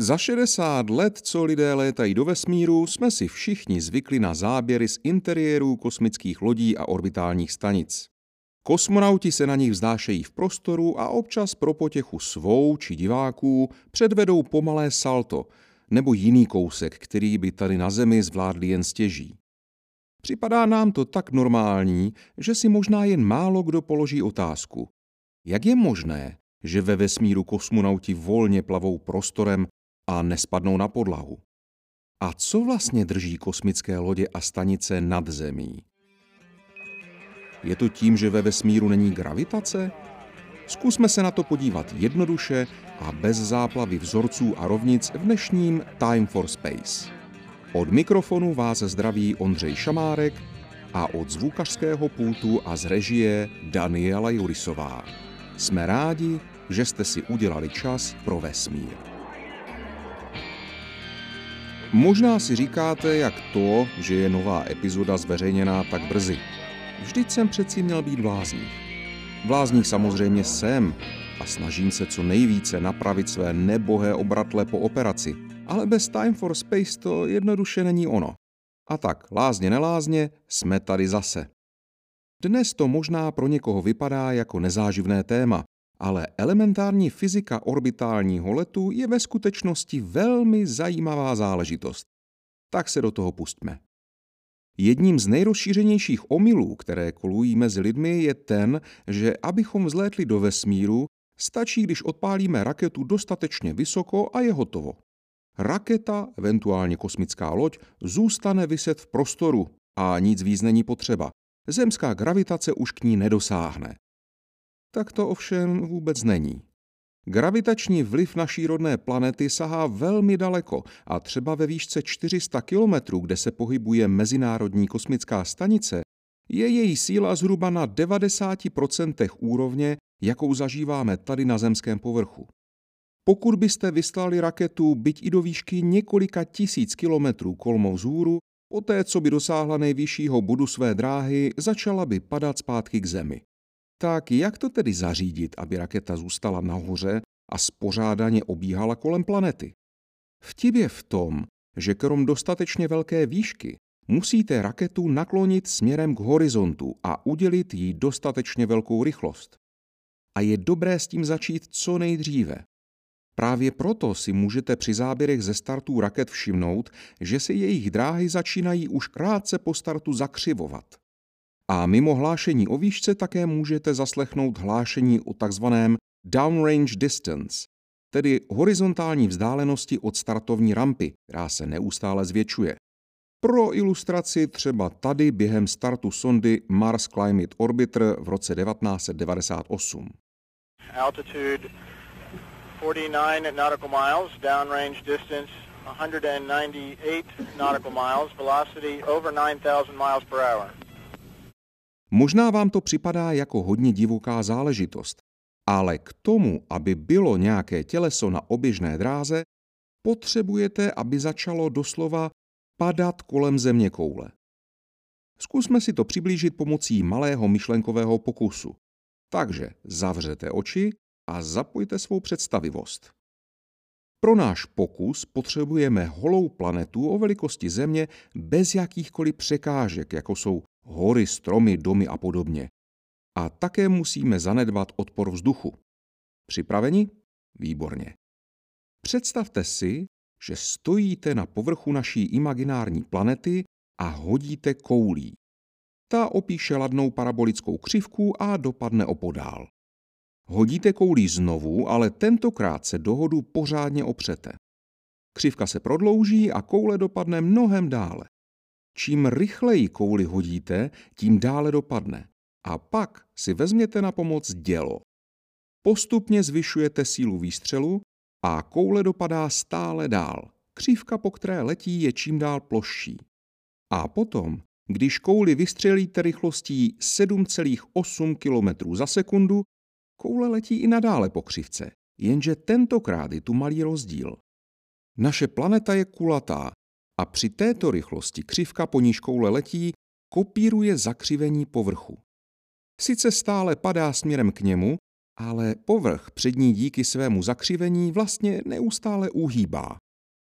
Za 60 let, co lidé létají do vesmíru, jsme si všichni zvykli na záběry z interiérů kosmických lodí a orbitálních stanic. Kosmonauti se na nich vzdášejí v prostoru a občas pro potěchu svou či diváků předvedou pomalé salto nebo jiný kousek, který by tady na Zemi zvládli jen stěží. Připadá nám to tak normální, že si možná jen málo kdo položí otázku. Jak je možné, že ve vesmíru kosmonauti volně plavou prostorem a nespadnou na podlahu? A co vlastně drží kosmické lodě a stanice nad zemí? Je to tím, že ve vesmíru není gravitace? Zkusme se na to podívat jednoduše a bez záplavy vzorců a rovnic v dnešním Time for Space. Od mikrofonu vás zdraví Ondřej Šamárek a od zvukařského pultu a z režie Daniela Jurisová. Jsme rádi, že jste si udělali čas pro vesmír. Možná si říkáte, jak to, že je nová epizoda zveřejněná tak brzy. Vždyť jsem přeci měl být blázník. Blázník samozřejmě jsem a snažím se co nejvíce napravit své nebohé obratle po operaci, ale bez Time for Space to jednoduše není ono. A tak, lázně nelázně, jsme tady zase. Dnes to možná pro někoho vypadá jako nezáživné téma, ale elementární fyzika orbitálního letu je ve skutečnosti velmi zajímavá záležitost. Tak se do toho pustme. Jedním z nejrozšířenějších omylů, které kolují mezi lidmi, je ten, že abychom vzlétli do vesmíru, stačí, když odpálíme raketu dostatečně vysoko a je hotovo. Raketa, eventuálně kosmická loď, zůstane vyset v prostoru a nic víc není potřeba. Zemská gravitace už k ní nedosáhne. Tak to ovšem vůbec není. Gravitační vliv naší rodné planety sahá velmi daleko a třeba ve výšce 400 kilometrů, kde se pohybuje Mezinárodní kosmická stanice, je její síla zhruba na 90% úrovně, jakou zažíváme tady na zemském povrchu. Pokud byste vyslali raketu byť i do výšky několika tisíc kilometrů kolmou vzhůru, poté co by dosáhla nejvyššího bodu své dráhy, začala by padat zpátky k Zemi. Tak jak to tedy zařídit, aby raketa zůstala nahoře a spořádaně obíhala kolem planety? Vtip je v tom, že krom dostatečně velké výšky musíte raketu naklonit směrem k horizontu a udělit jí dostatečně velkou rychlost. A je dobré s tím začít co nejdříve. Právě proto si můžete při záběrech ze startů raket všimnout, že se jejich dráhy začínají už krátce po startu zakřivovat. A mimo hlášení o výšce také můžete zaslechnout hlášení o takzvaném downrange distance, tedy horizontální vzdálenosti od startovní rampy, která se neustále zvětšuje. Pro ilustraci třeba tady během startu sondy Mars Climate Orbiter v roce 1998. Altitude 49 nautical miles, downrange distance 198 nautical miles, velocity over 9000 miles per hour. Možná vám to připadá jako hodně divoká záležitost, ale k tomu, aby bylo nějaké těleso na oběžné dráze, potřebujete, aby začalo doslova padat kolem země koule. Zkusme si to přiblížit pomocí malého myšlenkového pokusu. Takže zavřete oči a zapojte svou představivost. Pro náš pokus potřebujeme holou planetu o velikosti Země bez jakýchkoliv překážek, jako jsou hory, stromy, domy a podobně. A také musíme zanedbat odpor vzduchu. Připraveni? Výborně. Představte si, že stojíte na povrchu naší imaginární planety a hodíte koulí. Ta opíše ladnou parabolickou křivku a dopadne opodál. Hodíte koulí znovu, ale tentokrát se do hodu pořádně opřete. Křivka se prodlouží a koule dopadne mnohem dále. Čím rychleji kouli hodíte, tím dále dopadne. A pak si vezměte na pomoc dělo. Postupně zvyšujete sílu výstřelu a koule dopadá stále dál. Křívka, po které letí, je čím dál plošší. A potom, když kouli vystřelíte rychlostí 7,8 km za sekundu, koule letí i nadále po křivce, jenže tentokrát je tu malý rozdíl. Naše planeta je kulatá a při této rychlosti křivka po níž koule letí kopíruje zakřivení povrchu. Sice stále padá směrem k němu, ale povrch před ní díky svému zakřivení vlastně neustále uhýbá.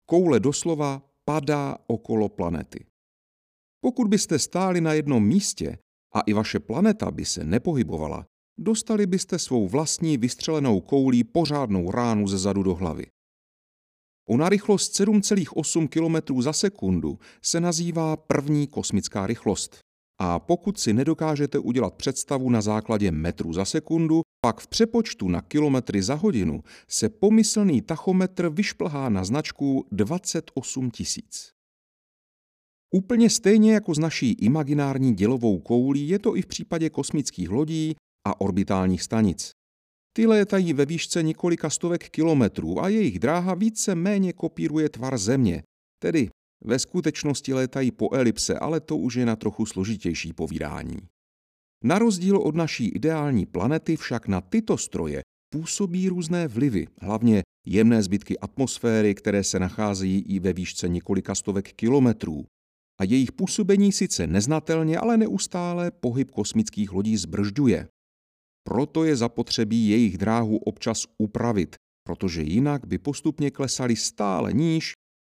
Koule doslova padá okolo planety. Pokud byste stáli na jednom místě a i vaše planeta by se nepohybovala, dostali byste svou vlastní vystřelenou koulí pořádnou ránu ze zadu do hlavy. Ona rychlost 7,8 km za sekundu se nazývá první kosmická rychlost. A pokud si nedokážete udělat představu na základě metru za sekundu, pak v přepočtu na kilometry za hodinu se pomyslný tachometr vyšplhá na značku 28 tisíc. Úplně stejně jako s naší imaginární dělovou koulí je to i v případě kosmických lodí a orbitálních stanic. Ty létají ve výšce několika stovek kilometrů a jejich dráha více méně kopíruje tvar Země, tedy ve skutečnosti létají po elipse, ale to už je na trochu složitější povídání. Na rozdíl od naší ideální planety však na tyto stroje působí různé vlivy, hlavně jemné zbytky atmosféry, které se nacházejí i ve výšce několika stovek kilometrů. A jejich působení sice neznatelně, ale neustále pohyb kosmických lodí zbržďuje. Proto je zapotřebí jejich dráhu občas upravit, protože jinak by postupně klesali stále níž,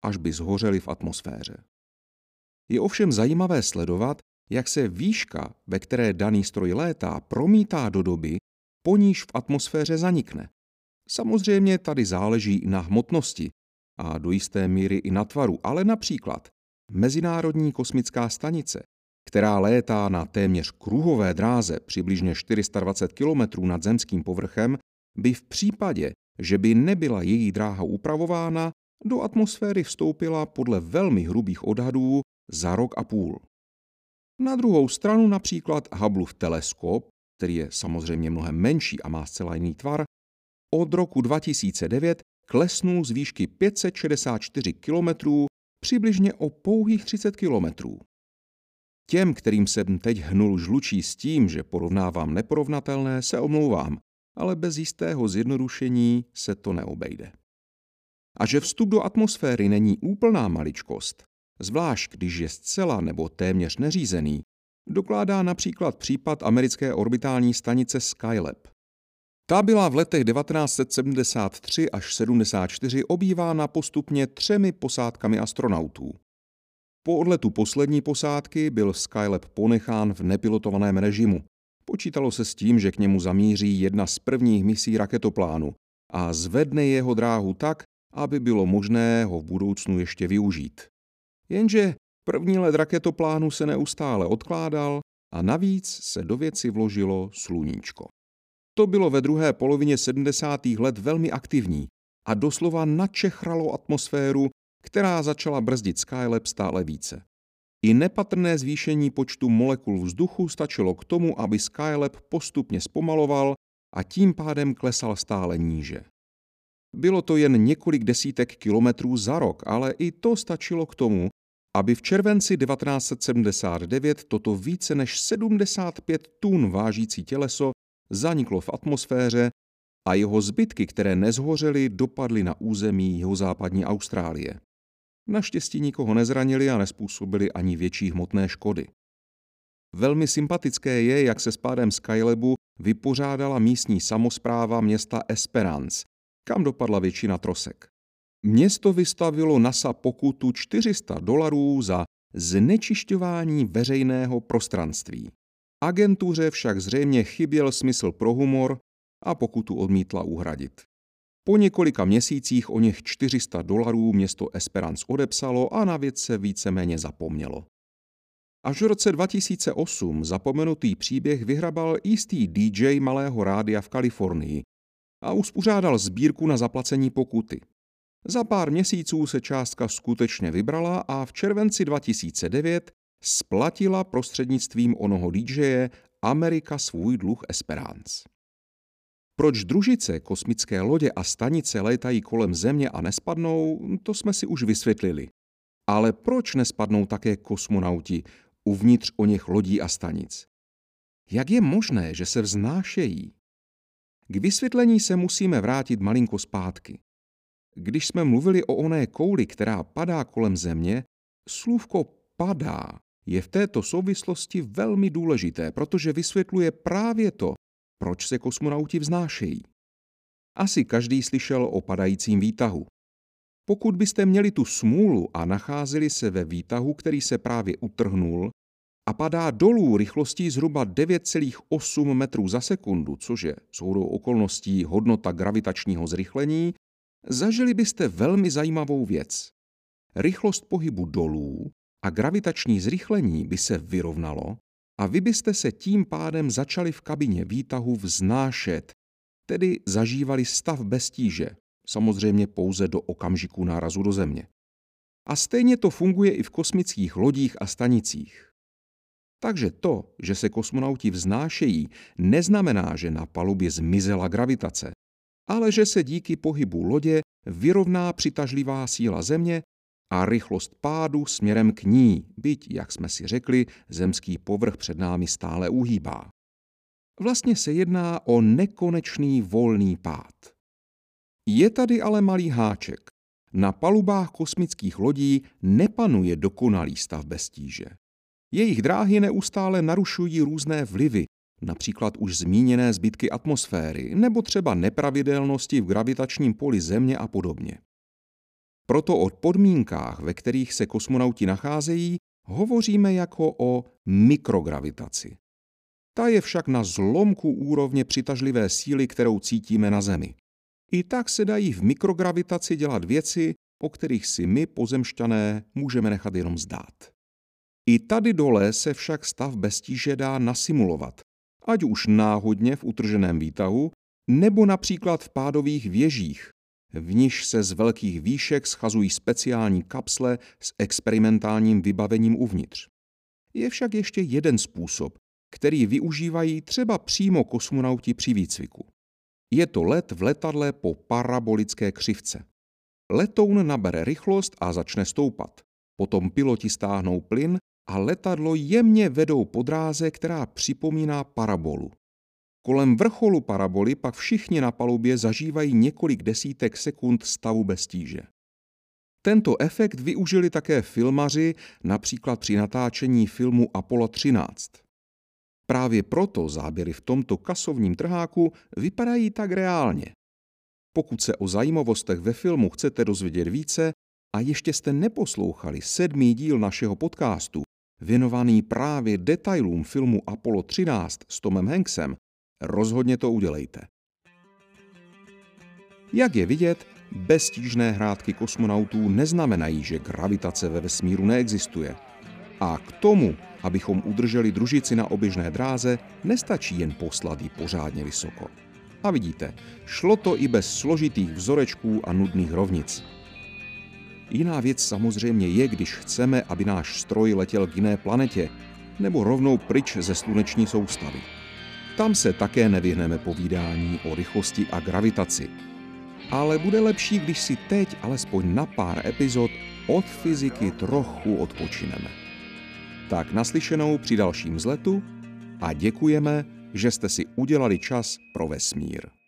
až by zhořeli v atmosféře. Je ovšem zajímavé sledovat, jak se výška, ve které daný stroj létá, promítá do doby, po níž v atmosféře zanikne. Samozřejmě tady záleží i na hmotnosti a do jisté míry i na tvaru, ale například Mezinárodní kosmická stanice která létá na téměř kruhové dráze přibližně 420 km nad zemským povrchem, by v případě, že by nebyla její dráha upravována, do atmosféry vstoupila podle velmi hrubých odhadů za rok a půl. Na druhou stranu například Hubbleův teleskop, který je samozřejmě mnohem menší a má zcela jiný tvar, od roku 2009 klesnul z výšky 564 km přibližně o pouhých 30 kilometrů. Těm, kterým jsem teď hnul žlučí s tím, že porovnávám neporovnatelné, se omlouvám, ale bez jistého zjednodušení se to neobejde. A že vstup do atmosféry není úplná maličkost, zvlášť když je zcela nebo téměř neřízený, dokládá například případ americké orbitální stanice Skylab. Ta byla v letech 1973 až 74 obývána postupně třemi posádkami astronautů. Po odletu poslední posádky byl Skylab ponechán v nepilotovaném režimu. Počítalo se s tím, že k němu zamíří jedna z prvních misí raketoplánu a zvedne jeho dráhu tak, aby bylo možné ho v budoucnu ještě využít. Jenže první let raketoplánu se neustále odkládal a navíc se do věci vložilo sluníčko. To bylo ve druhé polovině 70. let velmi aktivní a doslova načechralo atmosféru která začala brzdit Skylab stále více. I nepatrné zvýšení počtu molekul vzduchu stačilo k tomu, aby Skylab postupně zpomaloval a tím pádem klesal stále níže. Bylo to jen několik desítek kilometrů za rok, ale i to stačilo k tomu, aby v červenci 1979 toto více než 75 tun vážící těleso zaniklo v atmosféře a jeho zbytky, které nezhořely, dopadly na území jihozápadní Austrálie. Naštěstí nikoho nezranili a nespůsobili ani větší hmotné škody. Velmi sympatické je, jak se s pádem Skylabu vypořádala místní samozpráva města Esperance, kam dopadla většina trosek. Město vystavilo NASA pokutu 400 dolarů za znečišťování veřejného prostranství. Agentuře však zřejmě chyběl smysl pro humor a pokutu odmítla uhradit. Po několika měsících o něch 400 dolarů město Esperance odepsalo a na věc se víceméně zapomnělo. Až v roce 2008 zapomenutý příběh vyhrabal jistý DJ malého rádia v Kalifornii a uspořádal sbírku na zaplacení pokuty. Za pár měsíců se částka skutečně vybrala a v červenci 2009 splatila prostřednictvím onoho DJ Amerika svůj dluh Esperance. Proč družice, kosmické lodě a stanice létají kolem Země a nespadnou, to jsme si už vysvětlili. Ale proč nespadnou také kosmonauti uvnitř o něch lodí a stanic? Jak je možné, že se vznášejí? K vysvětlení se musíme vrátit malinko zpátky. Když jsme mluvili o oné kouli, která padá kolem Země, slůvko padá je v této souvislosti velmi důležité, protože vysvětluje právě to, proč se kosmonauti vznášejí. Asi každý slyšel o padajícím výtahu. Pokud byste měli tu smůlu a nacházeli se ve výtahu, který se právě utrhnul a padá dolů rychlostí zhruba 9,8 metrů za sekundu, což je soudou okolností hodnota gravitačního zrychlení, zažili byste velmi zajímavou věc. Rychlost pohybu dolů a gravitační zrychlení by se vyrovnalo a vy byste se tím pádem začali v kabině výtahu vznášet, tedy zažívali stav bez tíže, samozřejmě pouze do okamžiku nárazu do Země. A stejně to funguje i v kosmických lodích a stanicích. Takže to, že se kosmonauti vznášejí, neznamená, že na palubě zmizela gravitace, ale že se díky pohybu lodě vyrovná přitažlivá síla Země a rychlost pádu směrem k ní, byť, jak jsme si řekli, zemský povrch před námi stále uhýbá. Vlastně se jedná o nekonečný volný pád. Je tady ale malý háček. Na palubách kosmických lodí nepanuje dokonalý stav bez tíže. Jejich dráhy neustále narušují různé vlivy, například už zmíněné zbytky atmosféry nebo třeba nepravidelnosti v gravitačním poli Země a podobně. Proto o podmínkách, ve kterých se kosmonauti nacházejí, hovoříme jako o mikrogravitaci. Ta je však na zlomku úrovně přitažlivé síly, kterou cítíme na Zemi. I tak se dají v mikrogravitaci dělat věci, o kterých si my, pozemšťané, můžeme nechat jenom zdát. I tady dole se však stav bez tíže dá nasimulovat, ať už náhodně v utrženém výtahu, nebo například v pádových věžích, v níž se z velkých výšek schazují speciální kapsle s experimentálním vybavením uvnitř. Je však ještě jeden způsob, který využívají třeba přímo kosmonauti při výcviku. Je to let v letadle po parabolické křivce. Letoun nabere rychlost a začne stoupat. Potom piloti stáhnou plyn a letadlo jemně vedou po dráze, která připomíná parabolu. Kolem vrcholu paraboly pak všichni na palubě zažívají několik desítek sekund stavu bez tíže. Tento efekt využili také filmaři, například při natáčení filmu Apollo 13. Právě proto záběry v tomto kasovním trháku vypadají tak reálně. Pokud se o zajímavostech ve filmu chcete dozvědět více a ještě jste neposlouchali sedmý díl našeho podcastu, věnovaný právě detailům filmu Apollo 13 s Tomem Hanksem, rozhodně to udělejte. Jak je vidět, beztížné hrádky kosmonautů neznamenají, že gravitace ve vesmíru neexistuje. A k tomu, abychom udrželi družici na oběžné dráze, nestačí jen poslat ji pořádně vysoko. A vidíte, šlo to i bez složitých vzorečků a nudných rovnic. Jiná věc samozřejmě je, když chceme, aby náš stroj letěl k jiné planetě, nebo rovnou pryč ze sluneční soustavy. Tam se také nevyhneme povídání o rychlosti a gravitaci. Ale bude lepší, když si teď alespoň na pár epizod od fyziky trochu odpočineme. Tak naslyšenou při dalším zletu a děkujeme, že jste si udělali čas pro vesmír.